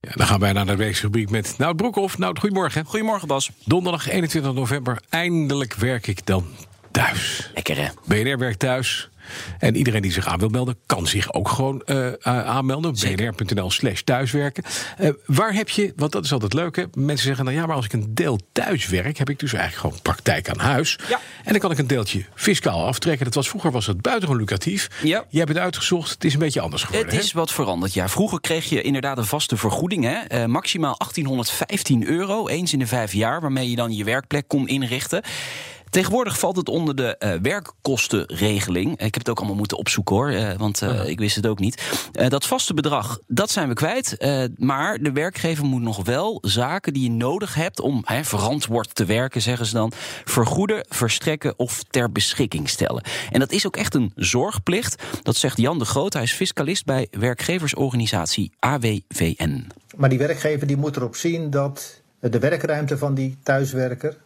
Ja, dan gaan wij naar de weeksrubriek met Nout Broekhoff. Nout, goedemorgen. Goedemorgen Bas. Donderdag 21 november. Eindelijk werk ik dan thuis. Lekker hè? BNR werkt thuis. En iedereen die zich aan wil melden, kan zich ook gewoon uh, aanmelden. bnr.nl slash thuiswerken. Uh, waar heb je, want dat is altijd leuk hè. Mensen zeggen, nou ja, maar als ik een deel thuis werk... heb ik dus eigenlijk gewoon praktijk aan huis. Ja. En dan kan ik een deeltje fiscaal aftrekken. Dat was, vroeger was het buitengewoon lucratief. Ja. Jij hebt het uitgezocht, het is een beetje anders geworden. Het is hè? wat veranderd, ja. Vroeger kreeg je inderdaad een vaste vergoeding. Hè? maximaal 1815 euro, eens in de vijf jaar... waarmee je dan je werkplek kon inrichten. Tegenwoordig valt het onder de uh, werkkostenregeling. Ik heb het ook allemaal moeten opzoeken hoor, uh, want uh, ik wist het ook niet. dat vaste bedrag, dat zijn we kwijt. maar de werkgever moet nog wel zaken die je nodig hebt om hè, verantwoord te werken, zeggen ze dan, vergoeden, verstrekken of ter beschikking stellen. En dat is ook echt een zorgplicht. Dat zegt Jan de Groot. Hij is fiscalist bij werkgeversorganisatie AWVN. Maar die werkgever die moet erop zien dat de werkruimte van die thuiswerker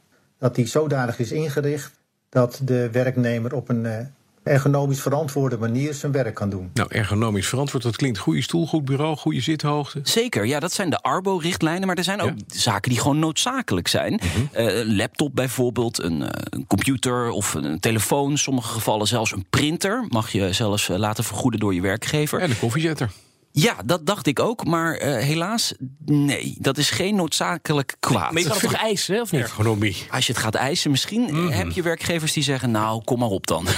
dat die zodanig is ingericht dat de werknemer op een ergonomisch verantwoorde manier zijn werk kan doen. Nou, ergonomisch verantwoord, dat klinkt goede stoel, goed bureau, goede zithoogte. Zeker, ja, dat zijn de Arbo-richtlijnen, maar er zijn ook ja. zaken die gewoon noodzakelijk zijn. Mm -hmm. uh, een laptop bijvoorbeeld, een, uh, een, computer of een telefoon, in sommige gevallen zelfs een printer. Mag je zelfs uh, laten vergoeden door je werkgever. En een koffiezetter. Ja, dat dacht ik ook, maar uh, helaas, nee, dat is geen noodzakelijk kwaad. Maar je kan het toch eisen, of niet? Ergonomie. Als je het gaat eisen, misschien mm. heb je werkgevers die zeggen, nou, kom maar op dan.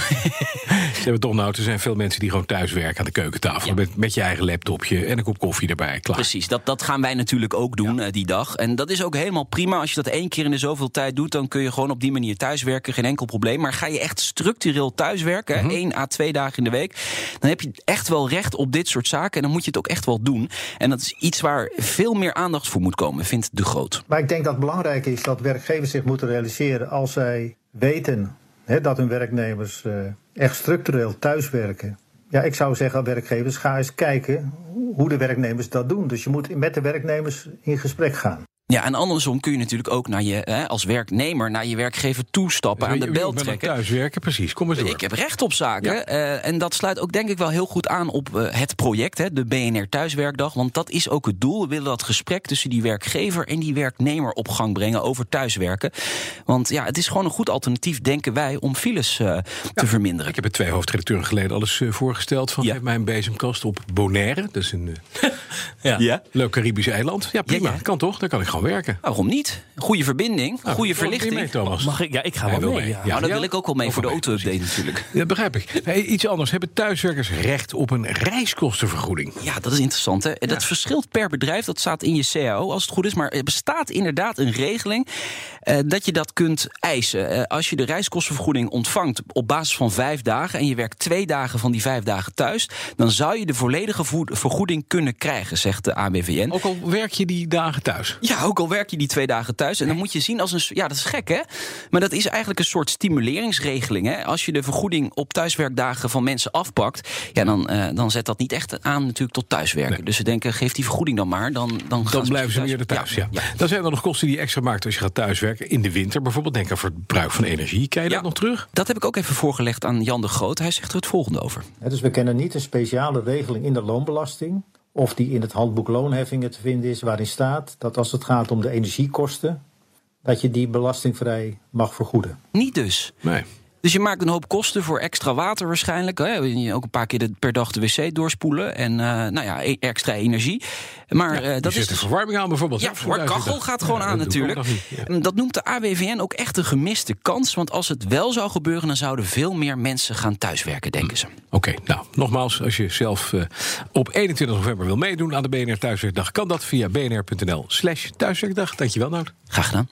Ze hebben toch nou, er zijn veel mensen die gewoon thuis werken aan de keukentafel. Ja. Met, met je eigen laptopje en een kop koffie erbij, klaar. Precies, dat, dat gaan wij natuurlijk ook doen ja. uh, die dag. En dat is ook helemaal prima. Als je dat één keer in de zoveel tijd doet, dan kun je gewoon op die manier thuiswerken. Geen enkel probleem. Maar ga je echt structureel thuiswerken, mm -hmm. één à twee dagen in de week, dan heb je echt wel recht op dit soort zaken. En dan moet je het ook echt wel doen. En dat is iets waar veel meer aandacht voor moet komen, vindt De Groot. Maar ik denk dat het belangrijk is dat werkgevers zich moeten realiseren als zij weten dat hun werknemers uh, echt structureel thuiswerken. Ja, ik zou zeggen, werkgevers, ga eens kijken hoe de werknemers dat doen. Dus je moet met de werknemers in gesprek gaan. Ja, en andersom kun je natuurlijk ook naar je, hè, als werknemer naar je werkgever toestappen, aan de bel trekken. Thuiswerken, precies. Kom eens door. Ik heb recht op zaken. Ja. Uh, en dat sluit ook denk ik wel heel goed aan op uh, het project, hè, de BNR Thuiswerkdag. Want dat is ook het doel. We willen dat gesprek tussen die werkgever en die werknemer op gang brengen over thuiswerken. Want ja, het is gewoon een goed alternatief, denken wij, om files uh, ja, te verminderen. Ik heb het twee hoofdredacteuren geleden alles voorgesteld. Van ja. mijn bezemkast op Bonaire. Dat is een ja. ja. leuk Caribisch eiland. Ja, prima. Kan toch? Daar kan ik gewoon werken. Waarom niet? Goede verbinding, nou, goede verlichting. Mee, Thomas. Mag ik? Ja, ik ga wel mee. mee. Ja. Dat wil ik ook wel mee voor de auto-update natuurlijk. Dat begrijp ik. Hey, iets anders. Hebben thuiswerkers recht op een reiskostenvergoeding? Ja, dat is interessant. Hè? Dat verschilt per bedrijf. Dat staat in je CAO als het goed is. Maar er bestaat inderdaad een regeling uh, dat je dat kunt eisen. Uh, als je de reiskostenvergoeding ontvangt op basis van vijf dagen... en je werkt twee dagen van die vijf dagen thuis... dan zou je de volledige vergoeding kunnen krijgen, zegt de ABVN. Ook al werk je die dagen thuis? Ja, ook al werk je die twee dagen thuis. En dan moet je zien als een. Ja, dat is gek, hè? Maar dat is eigenlijk een soort stimuleringsregeling. Hè? Als je de vergoeding op thuiswerkdagen van mensen afpakt. Ja, dan, uh, dan zet dat niet echt aan natuurlijk tot thuiswerken. Nee. Dus ze denken, geef die vergoeding dan maar. Dan, dan, dan blijven ze meer thuis. Ja, ja. ja. Dan zijn er nog kosten die je extra maakt als je gaat thuiswerken. In de winter bijvoorbeeld. Denk aan verbruik van energie. Kan je dat nog terug? Dat heb ik ook even voorgelegd aan Jan de Groot. Hij zegt er het volgende over. Ja, dus we kennen niet een speciale regeling in de loonbelasting of die in het handboek loonheffingen te vinden is, waarin staat dat als het gaat om de energiekosten, dat je die belastingvrij mag vergoeden. Niet dus. Nee. Dus je maakt een hoop kosten voor extra water waarschijnlijk. Hè? Ook een paar keer per dag de wc doorspoelen. En uh, nou ja, extra energie. Maar ja, uh, dat is de verwarming aan bijvoorbeeld. Ja, voor kachel gaat gewoon aan dat natuurlijk. Ja. Dat noemt de AWVN ook echt een gemiste kans. Want als het wel zou gebeuren, dan zouden veel meer mensen gaan thuiswerken, denken ze. Oké, okay, nou nogmaals, als je zelf uh, op 21 november wil meedoen aan de BNR Thuiswerkdag, kan dat via bnr.nl/slash thuiswerkdag. Dankjewel, Nout. Graag gedaan.